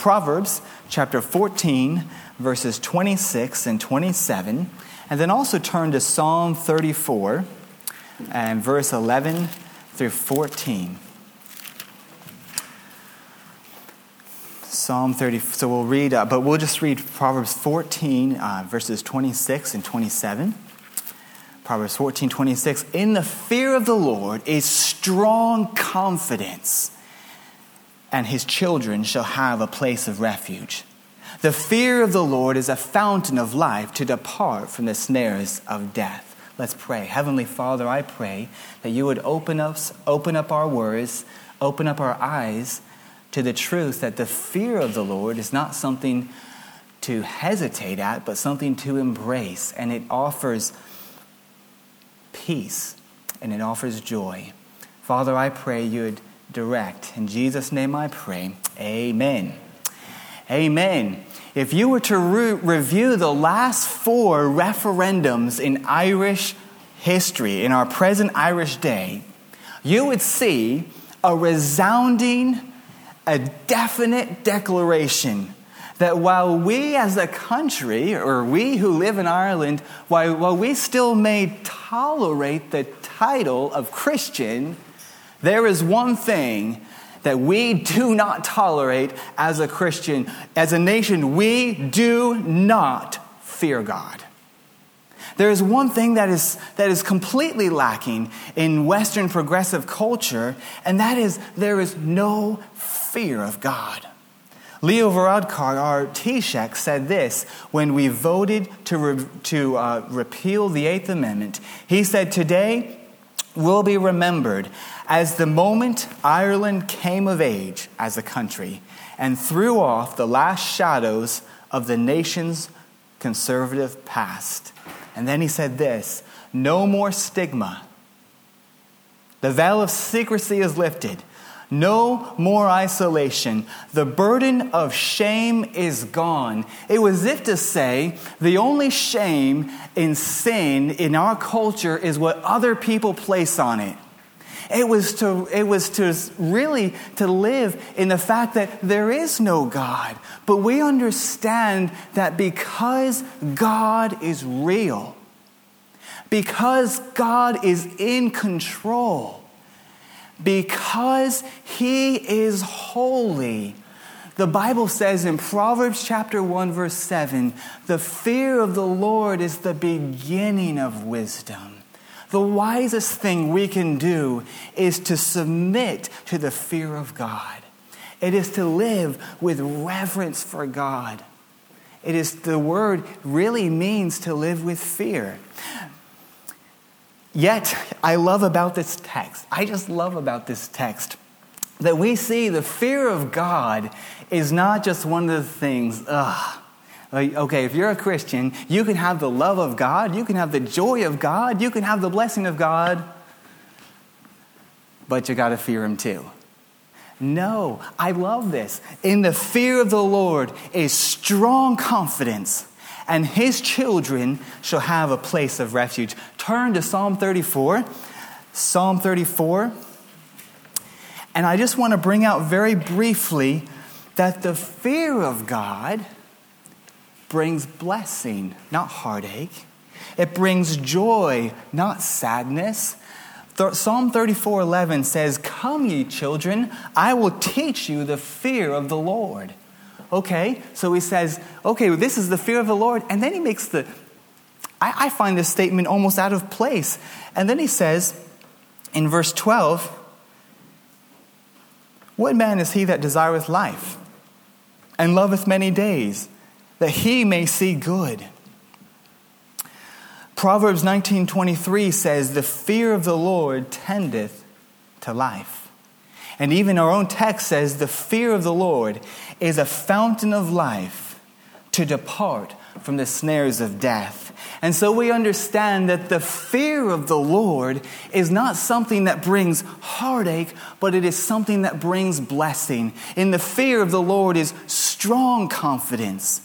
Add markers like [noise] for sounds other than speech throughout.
Proverbs chapter 14, verses 26 and 27, and then also turn to Psalm 34 and verse 11 through 14. Psalm 30. So we'll read, uh, but we'll just read Proverbs 14, uh, verses 26 and 27. Proverbs 14, 26. In the fear of the Lord is strong confidence, and his children shall have a place of refuge. The fear of the Lord is a fountain of life to depart from the snares of death. Let's pray. Heavenly Father, I pray that you would open us, open up our words, open up our eyes to the truth that the fear of the Lord is not something to hesitate at, but something to embrace. And it offers peace and it offers joy. Father, I pray you would direct. In Jesus' name I pray. Amen. Amen. If you were to re- review the last four referendums in Irish history, in our present Irish day, you would see a resounding a definite declaration that while we as a country, or we who live in Ireland, while, while we still may tolerate the title of Christian, there is one thing that we do not tolerate as a Christian. As a nation, we do not fear God. There is one thing that is, that is completely lacking in Western progressive culture, and that is there is no fear of God. Leo Varadkar, our Taoiseach, said this when we voted to, re- to uh, repeal the Eighth Amendment. He said, Today will be remembered as the moment Ireland came of age as a country and threw off the last shadows of the nation's conservative past. And then he said this no more stigma. The veil of secrecy is lifted. No more isolation. The burden of shame is gone. It was as if to say the only shame in sin in our culture is what other people place on it. It was to, it was to really to live in the fact that there is no God. But we understand that because God is real, because God is in control, because he is holy. The Bible says in Proverbs chapter 1 verse 7, the fear of the Lord is the beginning of wisdom. The wisest thing we can do is to submit to the fear of God. It is to live with reverence for God. It is the word really means to live with fear. Yet, I love about this text, I just love about this text that we see the fear of God is not just one of the things, ugh. Okay, if you're a Christian, you can have the love of God, you can have the joy of God, you can have the blessing of God, but you got to fear Him too. No, I love this. In the fear of the Lord is strong confidence and his children shall have a place of refuge. Turn to Psalm 34. Psalm 34. And I just want to bring out very briefly that the fear of God brings blessing, not heartache. It brings joy, not sadness. Psalm 34:11 says, "Come ye children, I will teach you the fear of the Lord." Okay, so he says, okay, well, this is the fear of the Lord. And then he makes the, I, I find this statement almost out of place. And then he says in verse 12, What man is he that desireth life and loveth many days, that he may see good? Proverbs 19:23 says, "The fear of the Lord tendeth to life." And even our own text says the fear of the Lord is a fountain of life to depart from the snares of death. And so we understand that the fear of the Lord is not something that brings heartache, but it is something that brings blessing. In the fear of the Lord is strong confidence.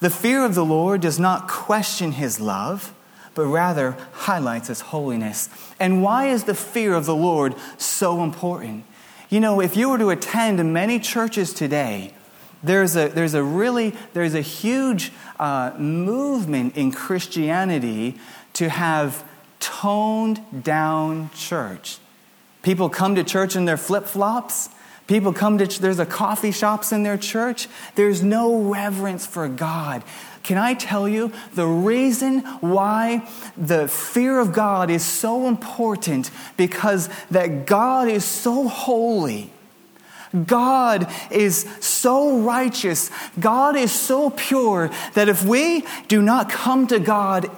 The fear of the Lord does not question his love, but rather highlights his holiness. And why is the fear of the Lord so important? You know, if you were to attend many churches today, there's a, there's a really, there's a huge uh, movement in Christianity to have toned down church. People come to church in their flip flops. People come to, there's a coffee shops in their church. There's no reverence for God. Can I tell you the reason why the fear of God is so important? Because that God is so holy God is so righteous, God is so pure that if we do not come to God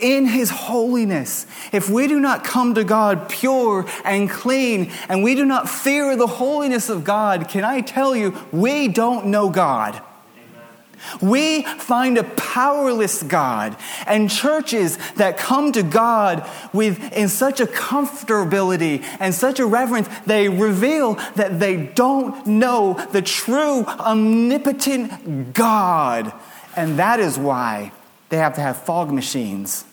in His holiness, if we do not come to God pure and clean, and we do not fear the holiness of God, can I tell you, we don't know God. We find a powerless God and churches that come to God with in such a comfortability and such a reverence, they reveal that they don't know the true omnipotent God. And that is why they have to have fog machines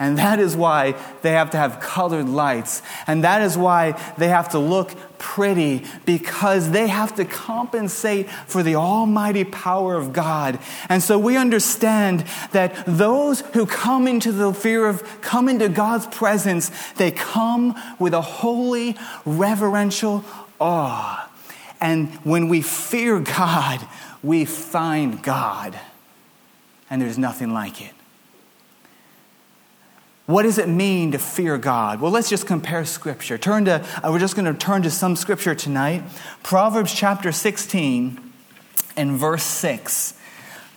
and that is why they have to have colored lights. And that is why they have to look pretty because they have to compensate for the almighty power of God. And so we understand that those who come into the fear of, come into God's presence, they come with a holy, reverential awe. And when we fear God, we find God. And there's nothing like it. What does it mean to fear God? Well, let's just compare scripture. Turn to, uh, we're just going to turn to some scripture tonight. Proverbs chapter 16 and verse 6.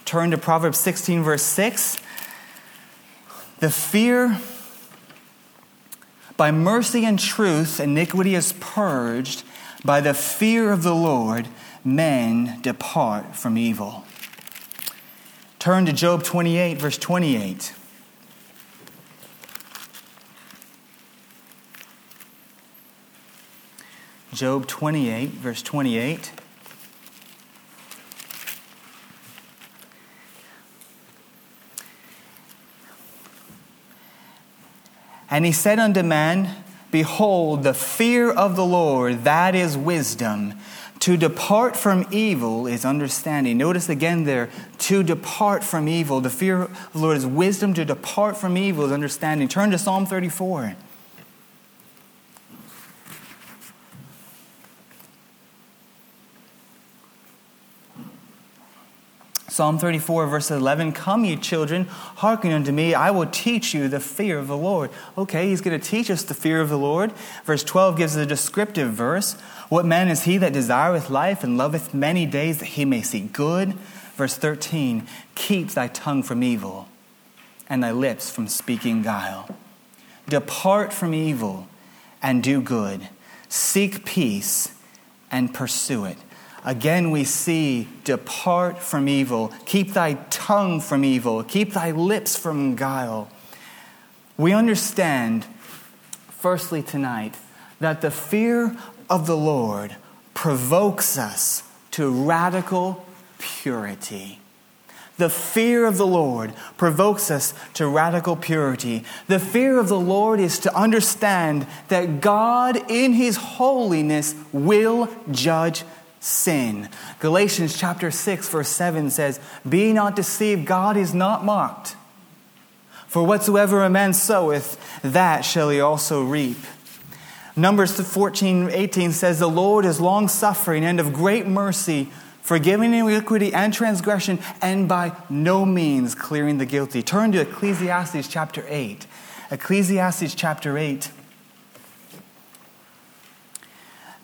Turn to Proverbs 16, verse 6. The fear, by mercy and truth, iniquity is purged. By the fear of the Lord, men depart from evil. Turn to Job 28, verse 28. Job 28, verse 28. And he said unto man, Behold, the fear of the Lord, that is wisdom. To depart from evil is understanding. Notice again there, to depart from evil. The fear of the Lord is wisdom. To depart from evil is understanding. Turn to Psalm 34. Psalm 34, verse 11 Come, ye children, hearken unto me. I will teach you the fear of the Lord. Okay, he's going to teach us the fear of the Lord. Verse 12 gives a descriptive verse. What man is he that desireth life and loveth many days that he may see good? Verse 13 Keep thy tongue from evil and thy lips from speaking guile. Depart from evil and do good. Seek peace and pursue it. Again, we see depart from evil, keep thy tongue from evil, keep thy lips from guile. We understand, firstly, tonight, that the fear of the Lord provokes us to radical purity. The fear of the Lord provokes us to radical purity. The fear of the Lord is to understand that God, in His holiness, will judge sin. Galatians chapter 6, verse 7 says, Be not deceived, God is not mocked. For whatsoever a man soweth, that shall he also reap. Numbers 14, 18 says, The Lord is long suffering and of great mercy, forgiving iniquity and transgression, and by no means clearing the guilty. Turn to Ecclesiastes chapter 8. Ecclesiastes chapter 8.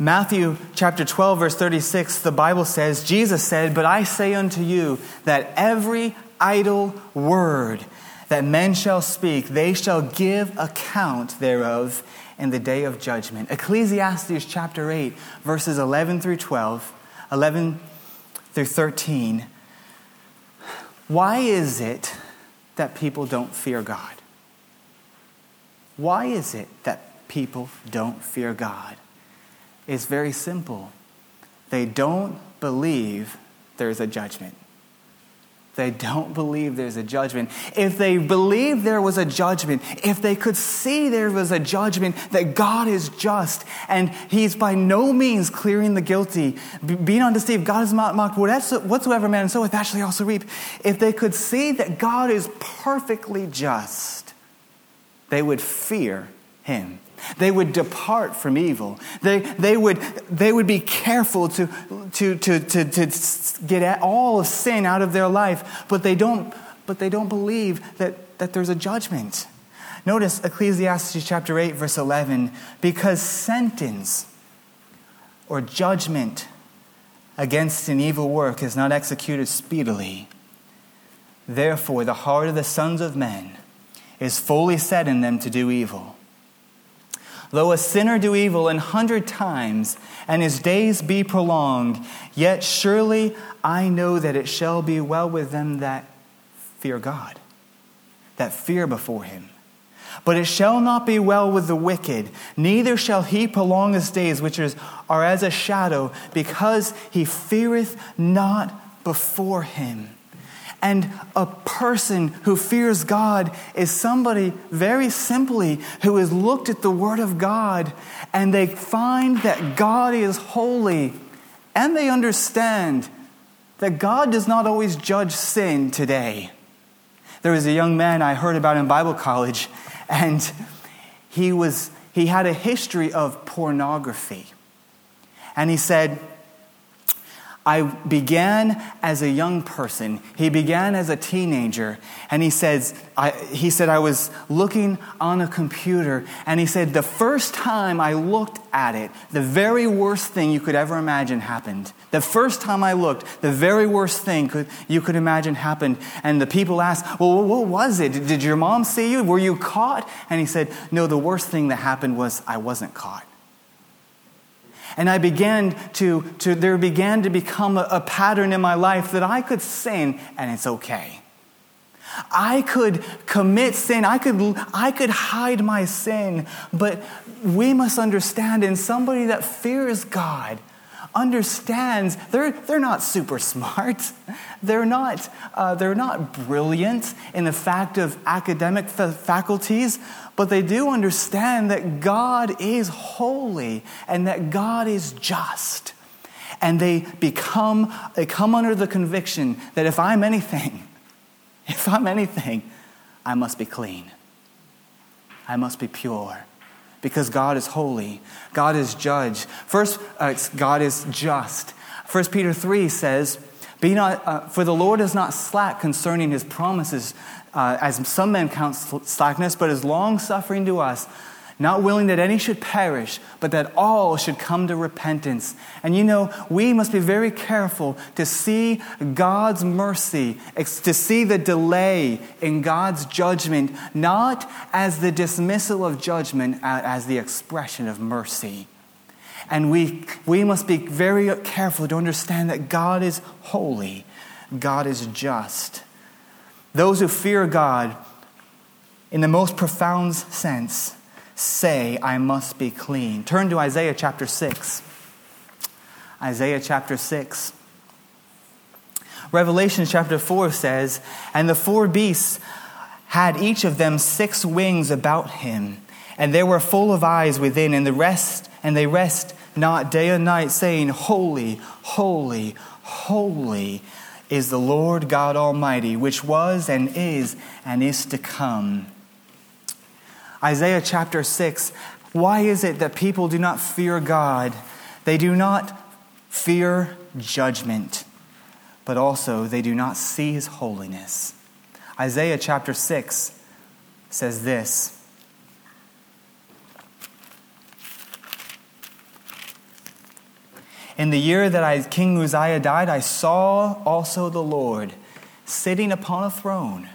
Matthew chapter 12, verse 36, the Bible says, Jesus said, But I say unto you that every idle word that men shall speak, they shall give account thereof in the day of judgment. Ecclesiastes chapter 8, verses 11 through 12, 11 through 13. Why is it that people don't fear God? Why is it that people don't fear God? Is very simple. They don't believe there's a judgment. they don't believe there's a judgment. If they believe there was a judgment, if they could see there was a judgment that God is just and He's by no means clearing the guilty, being undeceived, God is not mocked, whatsoever man soweth, that he also reap. If they could see that God is perfectly just, they would fear Him. They would depart from evil. They, they, would, they would be careful to, to, to, to, to get all of sin out of their life, but they don't, but they don't believe that, that there's a judgment. Notice Ecclesiastes chapter 8, verse 11 because sentence or judgment against an evil work is not executed speedily. Therefore, the heart of the sons of men is fully set in them to do evil. Though a sinner do evil an hundred times, and his days be prolonged, yet surely I know that it shall be well with them that fear God, that fear before him. But it shall not be well with the wicked, neither shall he prolong his days, which is, are as a shadow, because he feareth not before him. And a person who fears God is somebody very simply who has looked at the Word of God and they find that God is holy and they understand that God does not always judge sin today. There was a young man I heard about in Bible college and he was he had a history of pornography. And he said, I began as a young person. He began as a teenager. And he, says, I, he said, I was looking on a computer. And he said, the first time I looked at it, the very worst thing you could ever imagine happened. The first time I looked, the very worst thing could, you could imagine happened. And the people asked, Well, what was it? Did your mom see you? Were you caught? And he said, No, the worst thing that happened was I wasn't caught. And I began to, to there began to become a, a pattern in my life that I could sin and it's okay. I could commit sin. I could, I could hide my sin. But we must understand in somebody that fears God, understands they're, they're not super smart. [laughs] They're not, uh, they're not brilliant in the fact of academic faculties, but they do understand that God is holy and that God is just. And they become, they come under the conviction that if I'm anything, [laughs] if I'm anything, I must be clean. I must be pure because God is holy. God is judge. First, uh, God is just. 1 Peter 3 says, Be not, uh, For the Lord is not slack concerning his promises, uh, as some men count slackness, but is long suffering to us not willing that any should perish, but that all should come to repentance. And you know, we must be very careful to see God's mercy, to see the delay in God's judgment, not as the dismissal of judgment, as the expression of mercy. And we, we must be very careful to understand that God is holy, God is just. Those who fear God, in the most profound sense, say, I must be clean. Turn to Isaiah chapter 6. Isaiah chapter 6. Revelation chapter 4 says, And the four beasts had each of them six wings about him, and they were full of eyes within, and the rest, and they rest not day and night, saying, Holy, holy, holy is the Lord God Almighty, which was and is and is to come. Isaiah chapter 6. Why is it that people do not fear God? They do not fear judgment, but also they do not see his holiness. Isaiah chapter 6 says this. In the year that I, King Uzziah died, I saw also the Lord sitting upon a throne,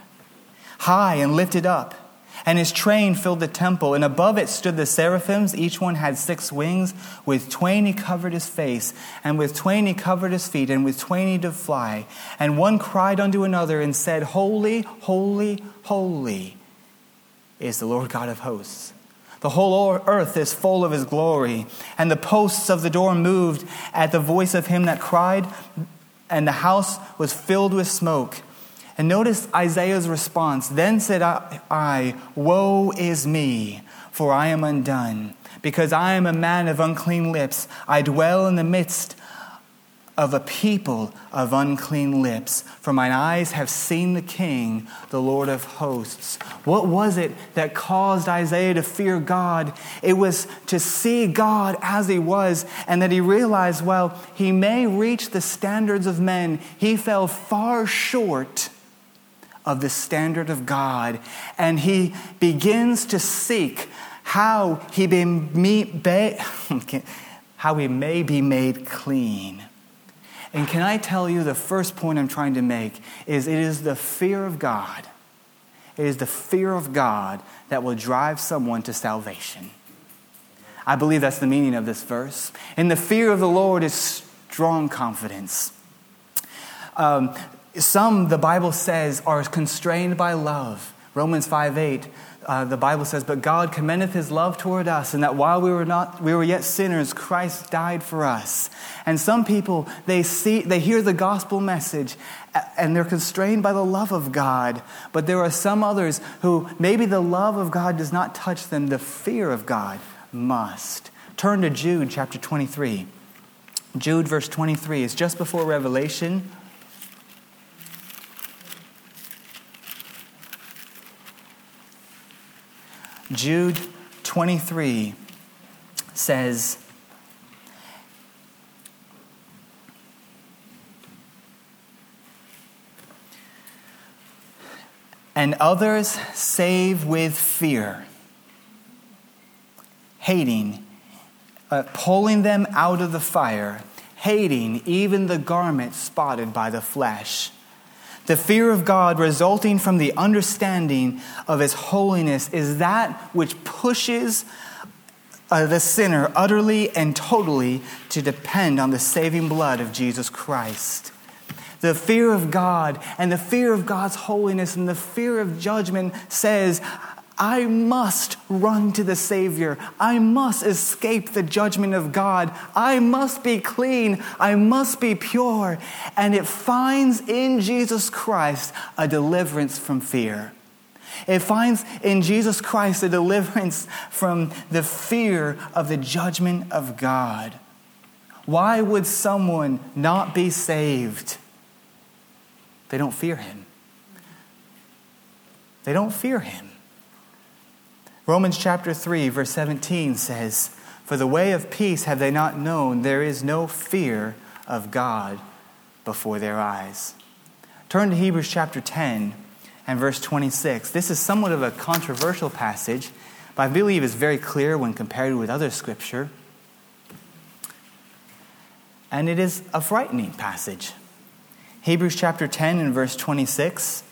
high and lifted up and his train filled the temple, and above it stood the seraphims. Each one had six wings. With twain he covered his face, and with twain he covered his feet, and with twain he did fly. And one cried unto another and said, Holy, holy, holy is the Lord God of hosts. The whole earth is full of his glory. And the posts of the door moved at the voice of him that cried, and the house was filled with smoke. And notice Isaiah's response. Then said I, Woe is me, for I am undone, because I am a man of unclean lips. I dwell in the midst of a people of unclean lips. For mine eyes have seen the King, the Lord of hosts. What was it that caused Isaiah to fear God? It was to see God as he was, and that he realized, well, he may reach the standards of men. He fell far short of the standard of God, and he begins to seek how he, be, [laughs] how he may be made clean. And can I tell you the first point I'm trying to make is it is the fear of God. It is the fear of God that will drive someone to salvation. I believe that's the meaning of this verse. And the fear of the Lord is strong confidence. Um, some, the Bible says, are constrained by love. Romans 5 8 uh, the Bible says, But God commendeth his love toward us, and that while we were, not, we were yet sinners, Christ died for us. And some people, they, see, they hear the gospel message and they're constrained by the love of God. But there are some others who maybe the love of God does not touch them, the fear of God must. Turn to Jude chapter 23. Jude, verse 23, is just before Revelation. Jude 23 says, and others save with fear, hating, uh, pulling them out of the fire, hating even the garment spotted by the flesh. The fear of God resulting from the understanding of His holiness is that which pushes uh, the sinner utterly and totally to depend on the saving blood of Jesus Christ. The fear of God and the fear of God's holiness and the fear of judgment says, I must run to the Savior. I must escape the judgment of God. I must be clean. I must be pure. And it finds in Jesus Christ a deliverance from fear. It finds in Jesus Christ a deliverance from the fear of the judgment of God. Why would someone not be saved? They don't fear Him. They don't fear Him. Romans chapter 3, verse 17 says, For the way of peace have they not known, there is no fear of God before their eyes. Turn to Hebrews chapter 10 and verse 26. This is somewhat of a controversial passage, but I believe is very clear when compared with other scripture. And it is a frightening passage. Hebrews chapter 10 and verse 26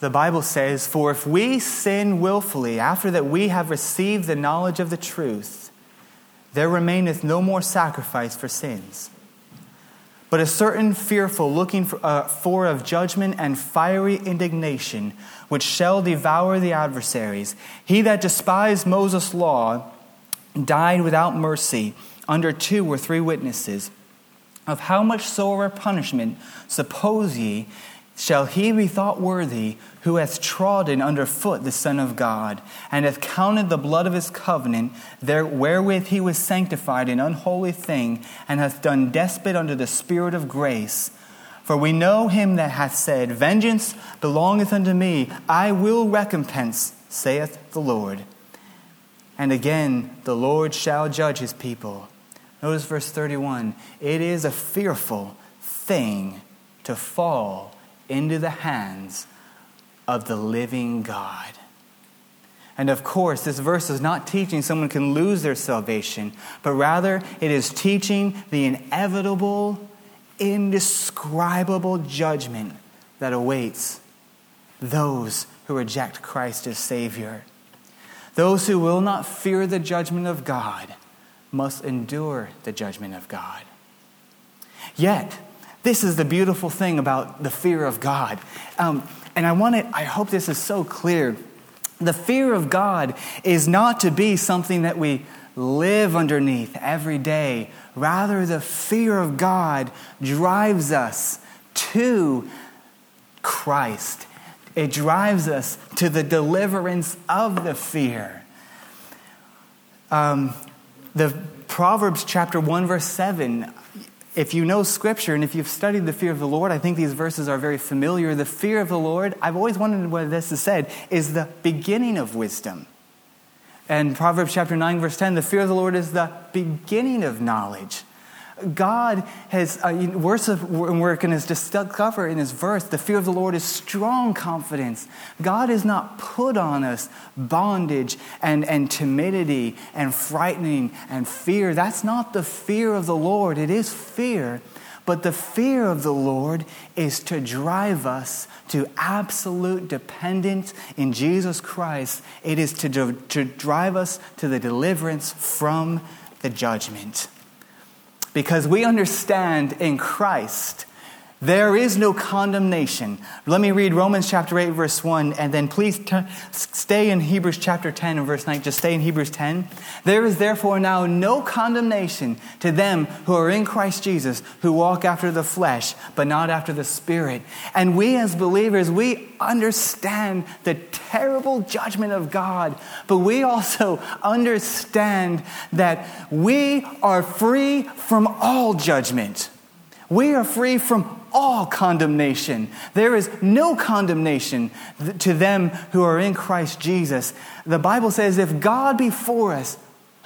the Bible says, For if we sin willfully after that we have received the knowledge of the truth, there remaineth no more sacrifice for sins, but a certain fearful looking for, uh, for of judgment and fiery indignation, which shall devour the adversaries. He that despised Moses' law died without mercy under two or three witnesses. Of how much sorer punishment suppose ye shall he be thought worthy who hath trodden under foot the Son of God, and hath counted the blood of his covenant, there wherewith he was sanctified an unholy thing, and hath done despot under the Spirit of grace. For we know him that hath said, Vengeance belongeth unto me, I will recompense, saith the Lord. And again, the Lord shall judge his people. Notice verse 31 It is a fearful thing to fall into the hands of the living God. And of course, this verse is not teaching someone can lose their salvation, but rather it is teaching the inevitable, indescribable judgment that awaits those who reject Christ as Savior. Those who will not fear the judgment of God must endure the judgment of God. Yet, this is the beautiful thing about the fear of God. Um, and I want it, I hope this is so clear. The fear of God is not to be something that we live underneath every day. Rather, the fear of God drives us to Christ. It drives us to the deliverance of the fear. Um, the Proverbs chapter 1, verse 7. If you know scripture and if you've studied the fear of the Lord, I think these verses are very familiar. The fear of the Lord, I've always wondered what this is said, is the beginning of wisdom. And Proverbs chapter 9, verse 10, the fear of the Lord is the beginning of knowledge. God has, uh, words of work and has discover in his verse, the fear of the Lord is strong confidence. God has not put on us bondage and, and timidity and frightening and fear. That's not the fear of the Lord. It is fear, but the fear of the Lord is to drive us to absolute dependence in Jesus Christ. It is to, to drive us to the deliverance from the judgment because we understand in Christ there is no condemnation. Let me read Romans chapter 8, verse 1, and then please t- stay in Hebrews chapter 10 and verse 9. Just stay in Hebrews 10. There is therefore now no condemnation to them who are in Christ Jesus, who walk after the flesh, but not after the Spirit. And we as believers, we understand the terrible judgment of God, but we also understand that we are free from all judgment. We are free from all condemnation. There is no condemnation to them who are in Christ Jesus. The Bible says, if God be for us,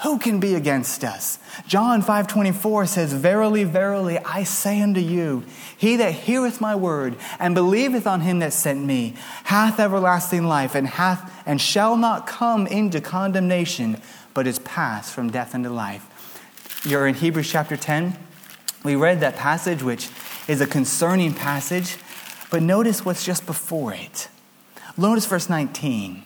who can be against us? John 5:24 says, "Verily, verily, I say unto you, he that heareth my word and believeth on him that sent me, hath everlasting life, and hath and shall not come into condemnation, but is passed from death unto life." You're in Hebrews chapter 10. We read that passage which is a concerning passage, but notice what's just before it. Notice verse 19.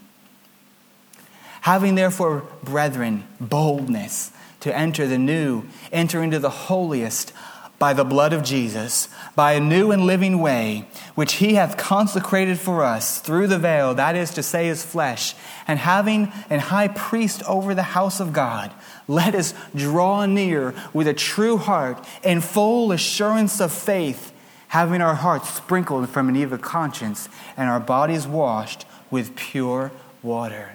Having therefore, brethren, boldness to enter the new, enter into the holiest by the blood of Jesus, by a new and living way, which he hath consecrated for us through the veil, that is to say, his flesh, and having an high priest over the house of God, let us draw near with a true heart and full assurance of faith, having our hearts sprinkled from an evil conscience and our bodies washed with pure water.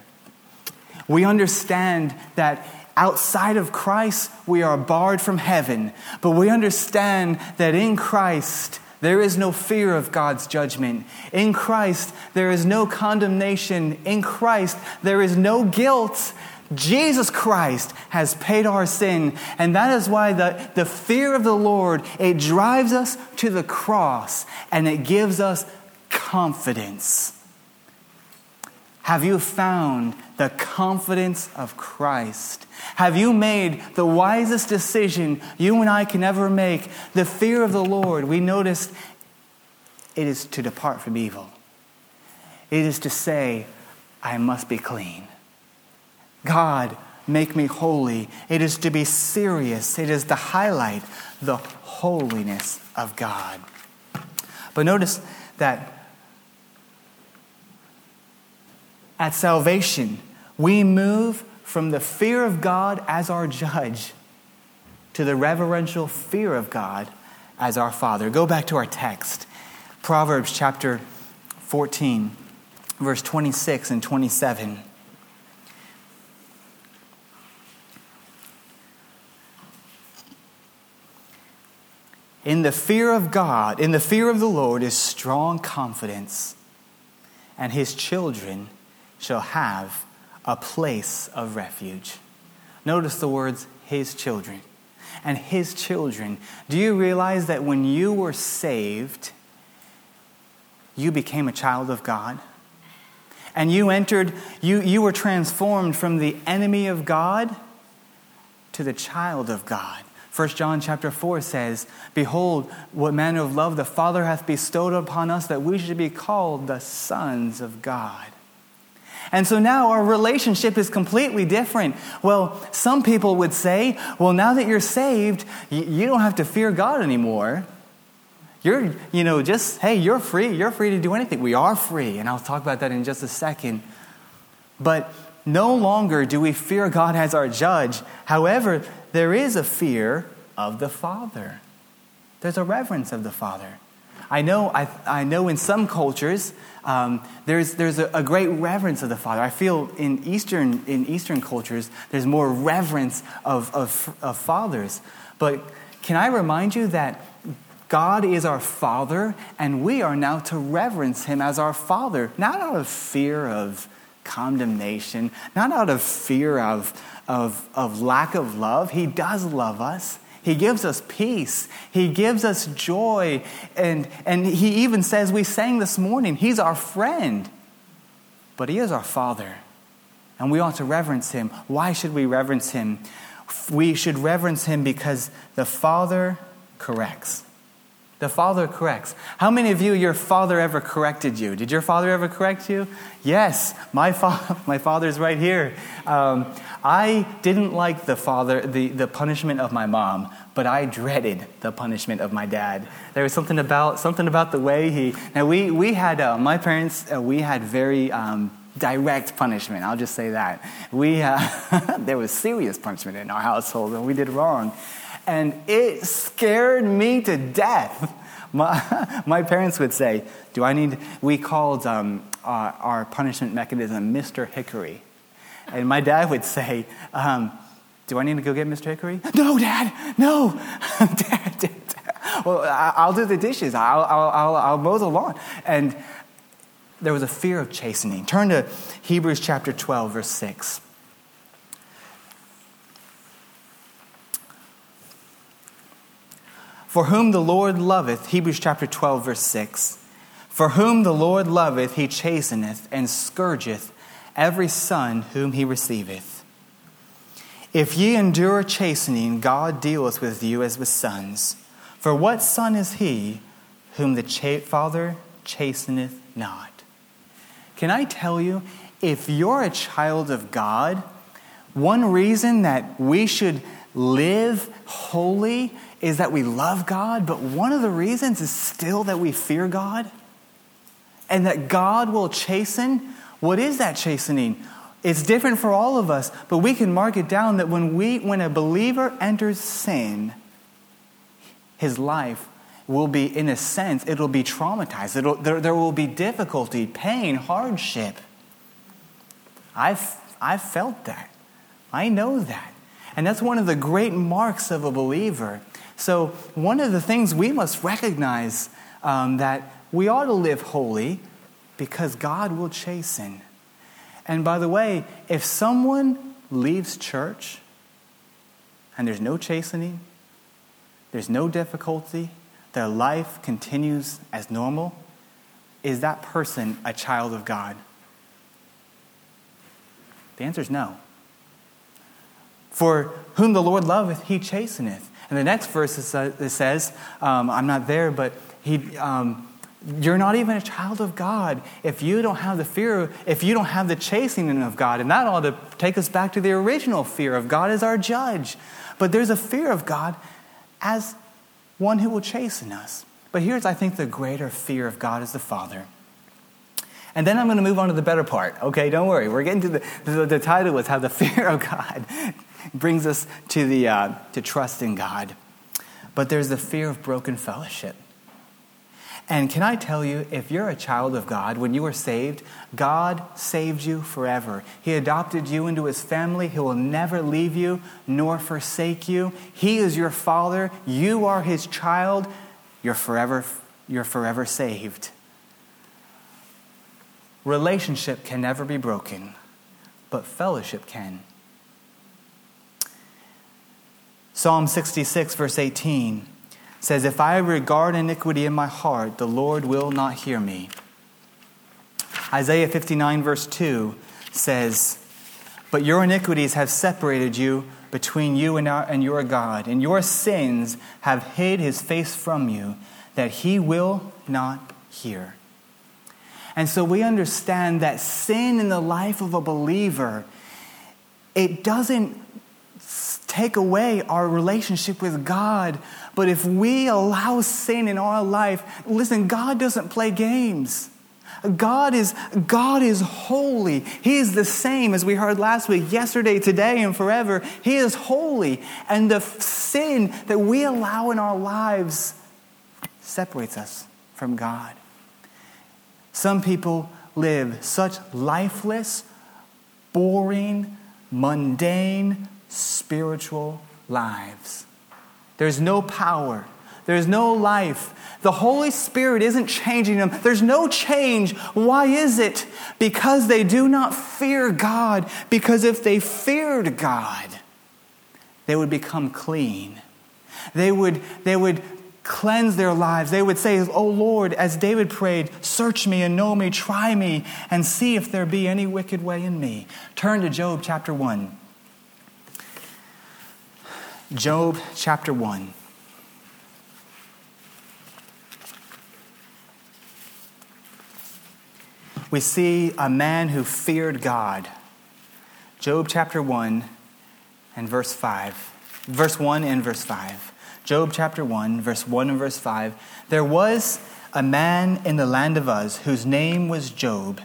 We understand that outside of Christ, we are barred from heaven. But we understand that in Christ, there is no fear of God's judgment. In Christ, there is no condemnation. In Christ, there is no guilt. Jesus Christ has paid our sin. And that is why the, the fear of the Lord, it drives us to the cross and it gives us confidence. Have you found the confidence of Christ? Have you made the wisest decision you and I can ever make? The fear of the Lord, we noticed it is to depart from evil. It is to say, I must be clean. God, make me holy. It is to be serious. It is to highlight the holiness of God. But notice that at salvation, we move from the fear of God as our judge to the reverential fear of God as our Father. Go back to our text Proverbs chapter 14, verse 26 and 27. In the fear of God, in the fear of the Lord, is strong confidence, and his children shall have a place of refuge. Notice the words, his children. And his children. Do you realize that when you were saved, you became a child of God? And you entered, you, you were transformed from the enemy of God to the child of God. 1 John chapter 4 says, Behold, what manner of love the Father hath bestowed upon us that we should be called the sons of God. And so now our relationship is completely different. Well, some people would say, well, now that you're saved, you don't have to fear God anymore. You're, you know, just, hey, you're free. You're free to do anything. We are free. And I'll talk about that in just a second. But no longer do we fear God as our judge. However, there is a fear of the Father. There's a reverence of the Father. I know, I, I know in some cultures, um, there's, there's a, a, great reverence of the Father. I feel in Eastern, in Eastern cultures, there's more reverence of, of, of fathers. But can I remind you that God is our Father, and we are now to reverence Him as our Father, not out of fear of condemnation, not out of fear of, of, of lack of love. He does love us. He gives us peace. He gives us joy. And, and He even says, we sang this morning, He's our friend, but He is our Father. And we ought to reverence Him. Why should we reverence Him? We should reverence Him because the Father corrects. The father corrects. How many of you, your father ever corrected you? Did your father ever correct you? Yes, my, fa- [laughs] my father's right here. Um, I didn't like the father, the, the punishment of my mom, but I dreaded the punishment of my dad. There was something about, something about the way he, now we, we had, uh, my parents, uh, we had very, um, direct punishment. I'll just say that. We, uh, [laughs] there was serious punishment in our household when we did wrong and it scared me to death. My, my parents would say, Do I need, we called um, uh, our punishment mechanism Mr. Hickory. And my dad would say, um, Do I need to go get Mr. Hickory? No, Dad, no. [laughs] dad, dad, Well, I'll do the dishes, I'll, I'll, I'll, I'll mow the lawn. And there was a fear of chastening. Turn to Hebrews chapter 12, verse 6. For whom the Lord loveth, Hebrews chapter 12, verse 6. For whom the Lord loveth, he chasteneth and scourgeth every son whom he receiveth. If ye endure chastening, God dealeth with you as with sons. For what son is he whom the cha- Father chasteneth not? Can I tell you, if you're a child of God, one reason that we should live holy is that we love God, but one of the reasons is still that we fear God and that God will chasten. What is that chastening? It's different for all of us, but we can mark it down that when we when a believer enters sin, his life will be in a sense it'll be traumatized. It'll, there, there will be difficulty, pain, hardship. I've, I've felt that. I know that. And that's one of the great marks of a believer so, one of the things we must recognize um, that we ought to live holy because God will chasten. And by the way, if someone leaves church and there's no chastening, there's no difficulty, their life continues as normal, is that person a child of God? The answer is no. For whom the Lord loveth, he chasteneth. And the next verse it says, um, I'm not there, but he, um, you're not even a child of God if you don't have the fear, if you don't have the chastening of God. And that ought to take us back to the original fear of God as our judge. But there's a fear of God as one who will chasten us. But here's, I think, the greater fear of God as the Father. And then I'm going to move on to the better part. Okay, don't worry. We're getting to the, the, the title was How the Fear of God brings us to, the, uh, to trust in God. But there's the fear of broken fellowship. And can I tell you, if you're a child of God, when you were saved, God saved you forever. He adopted you into his family. He will never leave you nor forsake you. He is your father. You are his child. You're forever, you're forever saved. Relationship can never be broken, but fellowship can. Psalm 66, verse 18 says, If I regard iniquity in my heart, the Lord will not hear me. Isaiah 59, verse 2 says, But your iniquities have separated you between you and, our, and your God, and your sins have hid his face from you, that he will not hear. And so we understand that sin in the life of a believer, it doesn't take away our relationship with God. But if we allow sin in our life, listen, God doesn't play games. God is, God is holy. He is the same as we heard last week, yesterday, today, and forever. He is holy. And the sin that we allow in our lives separates us from God. Some people live such lifeless, boring, mundane, spiritual lives. There's no power, there's no life. The Holy Spirit isn't changing them. There's no change. Why is it? Because they do not fear God. Because if they feared God, they would become clean. They would, they would cleanse their lives. They would say, Oh Lord, as David prayed, search me and know me, try me, and see if there be any wicked way in me. Turn to Job chapter 1. Job chapter 1. We see a man who feared God. Job chapter 1 and verse 5. Verse 1 and verse 5. Job chapter 1, verse 1 and verse 5. There was a man in the land of Uz whose name was Job.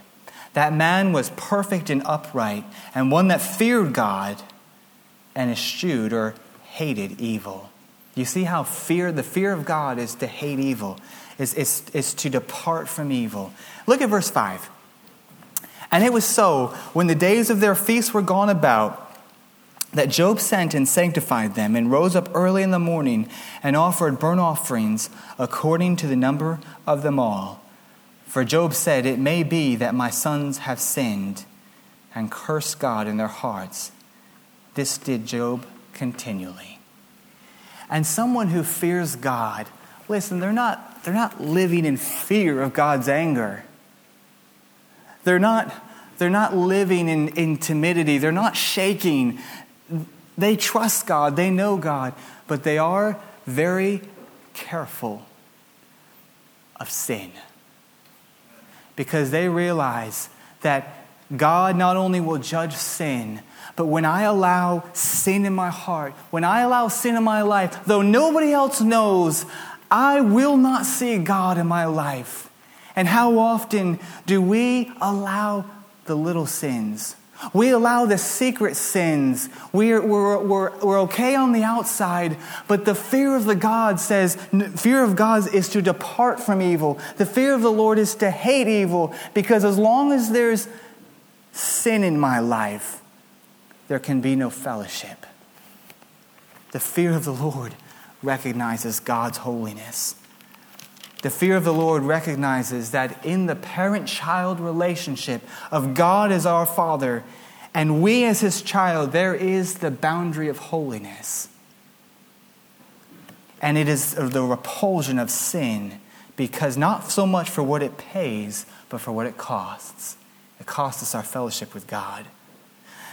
That man was perfect and upright, and one that feared God and eschewed or hated evil. You see how fear, the fear of God is to hate evil, is, is, is to depart from evil. Look at verse 5. And it was so, when the days of their feast were gone about, that Job sent and sanctified them, and rose up early in the morning, and offered burnt offerings according to the number of them all. For Job said, It may be that my sons have sinned and cursed God in their hearts. This did Job continually. And someone who fears God, listen, they're not, they're not living in fear of God's anger. They're not, they're not living in, in timidity. They're not shaking. They trust God. They know God. But they are very careful of sin. Because they realize that God not only will judge sin, but when I allow sin in my heart, when I allow sin in my life, though nobody else knows, I will not see God in my life. And how often do we allow the little sins? We allow the secret sins. We're, we're, we're, we're okay on the outside, but the fear of the God says, fear of God is to depart from evil. The fear of the Lord is to hate evil, because as long as there's sin in my life, there can be no fellowship. The fear of the Lord recognizes God's holiness. The fear of the Lord recognizes that in the parent child relationship of God as our Father and we as His child, there is the boundary of holiness. And it is the repulsion of sin because not so much for what it pays, but for what it costs. It costs us our fellowship with God.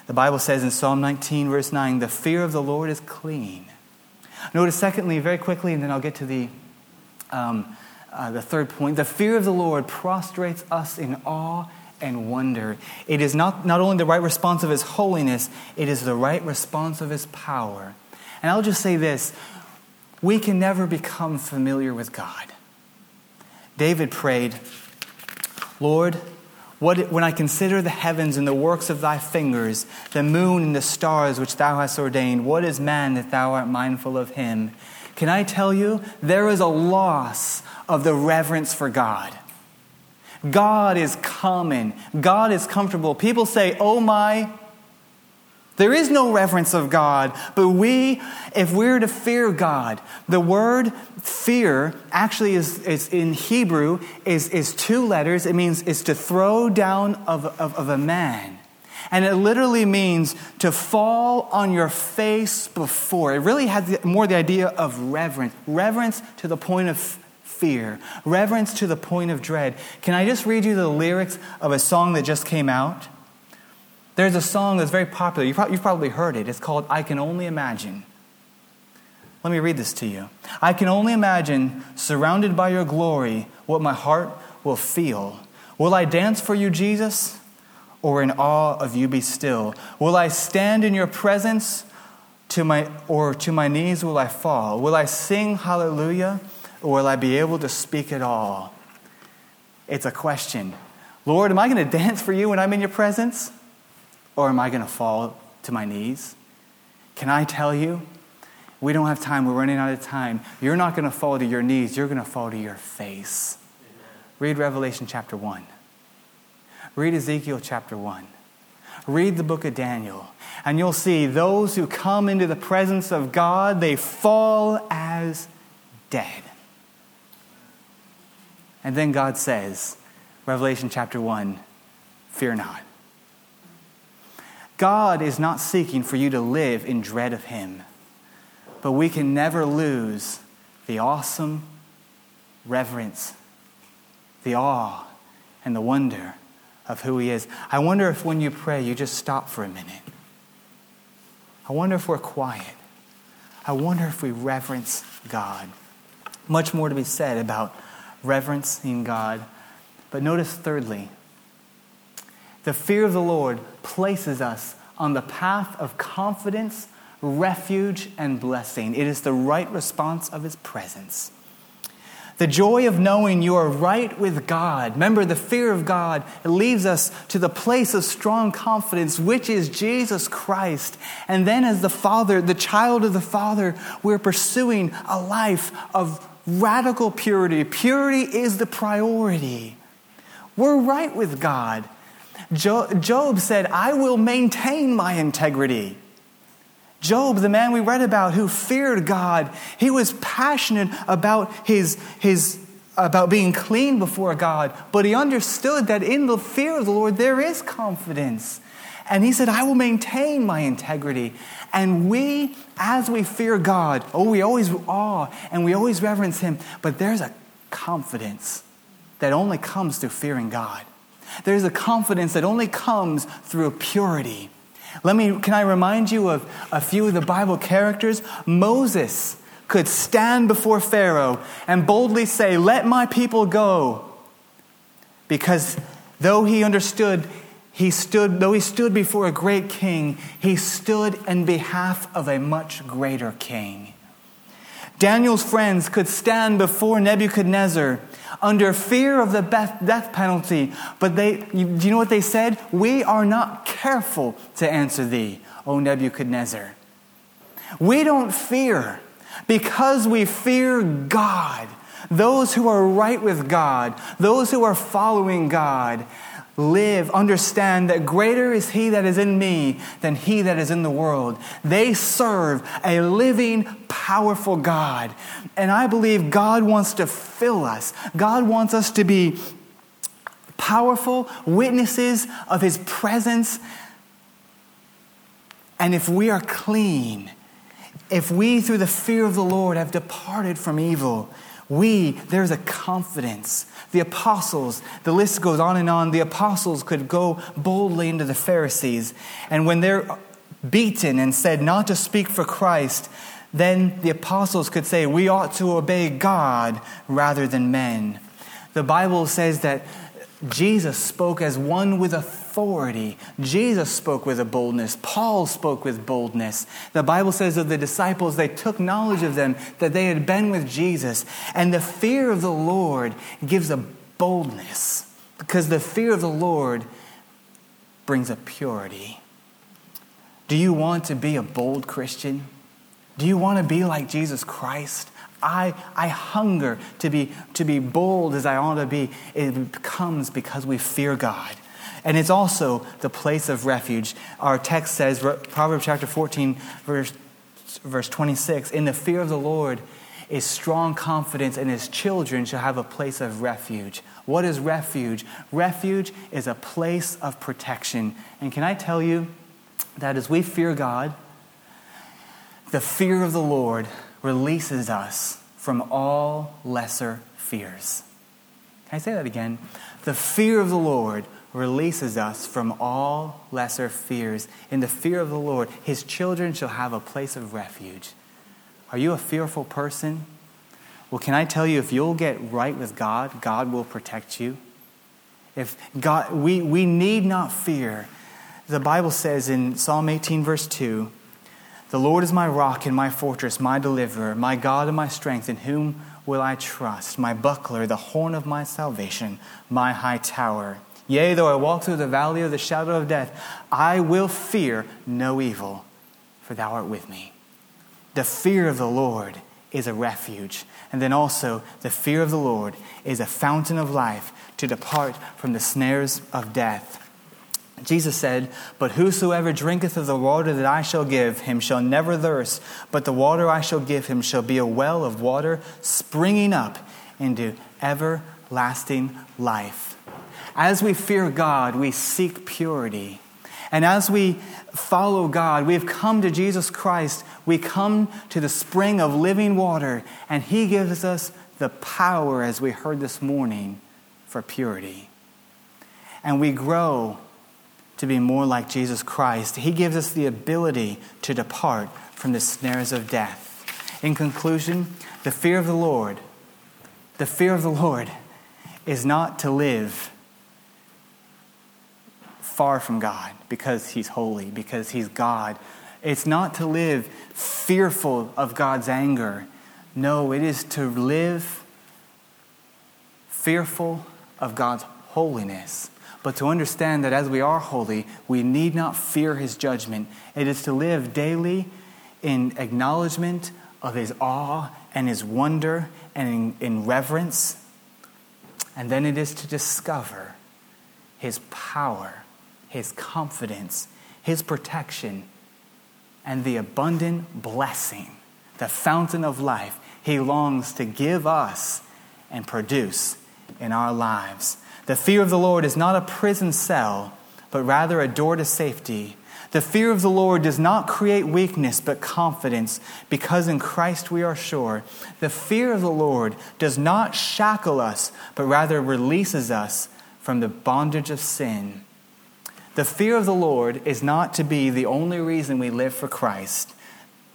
The Bible says in Psalm 19, verse 9, the fear of the Lord is clean. Notice, secondly, very quickly, and then I'll get to the, um, uh, the third point the fear of the Lord prostrates us in awe and wonder. It is not, not only the right response of His holiness, it is the right response of His power. And I'll just say this we can never become familiar with God. David prayed, Lord, what, when I consider the heavens and the works of thy fingers, the moon and the stars which thou hast ordained, what is man that thou art mindful of him? Can I tell you, there is a loss of the reverence for God. God is common, God is comfortable. People say, oh my, there is no reverence of God, but we, if we're to fear God, the word fear actually is, is in Hebrew is, is two letters. It means is to throw down of, of, of a man. And it literally means to fall on your face before. It really has more the idea of reverence. Reverence to the point of fear. Reverence to the point of dread. Can I just read you the lyrics of a song that just came out? There's a song that's very popular. You've probably heard it. It's called I Can Only Imagine. Let me read this to you. I can only imagine, surrounded by your glory, what my heart will feel. Will I dance for you, Jesus, or in awe of you be still? Will I stand in your presence, to my, or to my knees will I fall? Will I sing hallelujah, or will I be able to speak at all? It's a question. Lord, am I going [laughs] to dance for you when I'm in your presence? Or am I going to fall to my knees? Can I tell you? We don't have time. We're running out of time. You're not going to fall to your knees. You're going to fall to your face. Read Revelation chapter 1. Read Ezekiel chapter 1. Read the book of Daniel. And you'll see those who come into the presence of God, they fall as dead. And then God says, Revelation chapter 1, fear not. God is not seeking for you to live in dread of Him, but we can never lose the awesome reverence, the awe, and the wonder of who He is. I wonder if when you pray, you just stop for a minute. I wonder if we're quiet. I wonder if we reverence God. Much more to be said about reverencing God. But notice, thirdly, the fear of the Lord places us on the path of confidence, refuge, and blessing. It is the right response of His presence. The joy of knowing you are right with God. Remember, the fear of God leads us to the place of strong confidence, which is Jesus Christ. And then, as the Father, the child of the Father, we're pursuing a life of radical purity. Purity is the priority. We're right with God. Job said, I will maintain my integrity. Job, the man we read about who feared God, he was passionate about his, his about being clean before God, but he understood that in the fear of the Lord there is confidence. And he said, I will maintain my integrity. And we, as we fear God, oh, we always awe and we always reverence him, but there's a confidence that only comes through fearing God. There's a confidence that only comes through purity. Let me, can I remind you of a few of the Bible characters? Moses could stand before Pharaoh and boldly say, Let my people go. Because though he understood, he stood, though he stood before a great king, he stood in behalf of a much greater king. Daniel's friends could stand before Nebuchadnezzar under fear of the death penalty. But they, do you know what they said? We are not careful to answer thee, O Nebuchadnezzar. We don't fear because we fear God. Those who are right with God, those who are following God, live, understand that greater is He that is in me than He that is in the world. They serve a living, powerful God. And I believe God wants to fill us. God wants us to be powerful witnesses of His presence. And if we are clean, if we, through the fear of the Lord, have departed from evil, we, there's a confidence. The apostles, the list goes on and on. The apostles could go boldly into the Pharisees. And when they're beaten and said not to speak for Christ, then the apostles could say, We ought to obey God rather than men. The Bible says that Jesus spoke as one with authority. Jesus spoke with a boldness. Paul spoke with boldness. The Bible says of the disciples, they took knowledge of them that they had been with Jesus. And the fear of the Lord gives a boldness because the fear of the Lord brings a purity. Do you want to be a bold Christian? Do you want to be like Jesus Christ? I, I hunger to be, to be bold as I ought to be. It comes because we fear God. And it's also the place of refuge. Our text says, Proverbs chapter 14, verse, verse 26, in the fear of the Lord is strong confidence, and his children shall have a place of refuge. What is refuge? Refuge is a place of protection. And can I tell you that as we fear God, the fear of the Lord releases us from all lesser fears. Can I say that again? The fear of the Lord releases us from all lesser fears. In the fear of the Lord, his children shall have a place of refuge. Are you a fearful person? Well, can I tell you, if you'll get right with God, God will protect you. If God, we, we need not fear. The Bible says in Psalm 18, verse 2, the Lord is my rock and my fortress, my deliverer, my God and my strength, in whom will I trust, my buckler, the horn of my salvation, my high tower. Yea, though I walk through the valley of the shadow of death, I will fear no evil, for thou art with me. The fear of the Lord is a refuge. And then also, the fear of the Lord is a fountain of life to depart from the snares of death. Jesus said, But whosoever drinketh of the water that I shall give him shall never thirst, but the water I shall give him shall be a well of water springing up into everlasting life. As we fear God, we seek purity. And as we follow God, we have come to Jesus Christ, we come to the spring of living water, and He gives us the power, as we heard this morning, for purity. And we grow to be more like Jesus Christ. He gives us the ability to depart from the snares of death. In conclusion, the fear of the Lord, the fear of the Lord is not to live far from God because He's holy, because He's God. It's not to live fearful of God's anger. No, it is to live fearful of God's holiness. But to understand that as we are holy, we need not fear His judgment. It is to live daily in acknowledgement of His awe and His wonder and in, in reverence. And then it is to discover His power his confidence, his protection, and the abundant blessing, the fountain of life he longs to give us and produce in our lives. The fear of the Lord is not a prison cell, but rather a door to safety. The fear of the Lord does not create weakness, but confidence, because in Christ we are sure. The fear of the Lord does not shackle us, but rather releases us from the bondage of sin the fear of the Lord is not to be the only reason we live for Christ.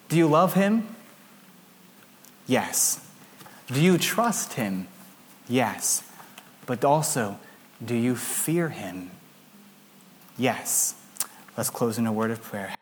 Do you love Him? Yes. Do you trust Him? Yes. But also, do you fear Him? Yes. Let's close in a word of prayer.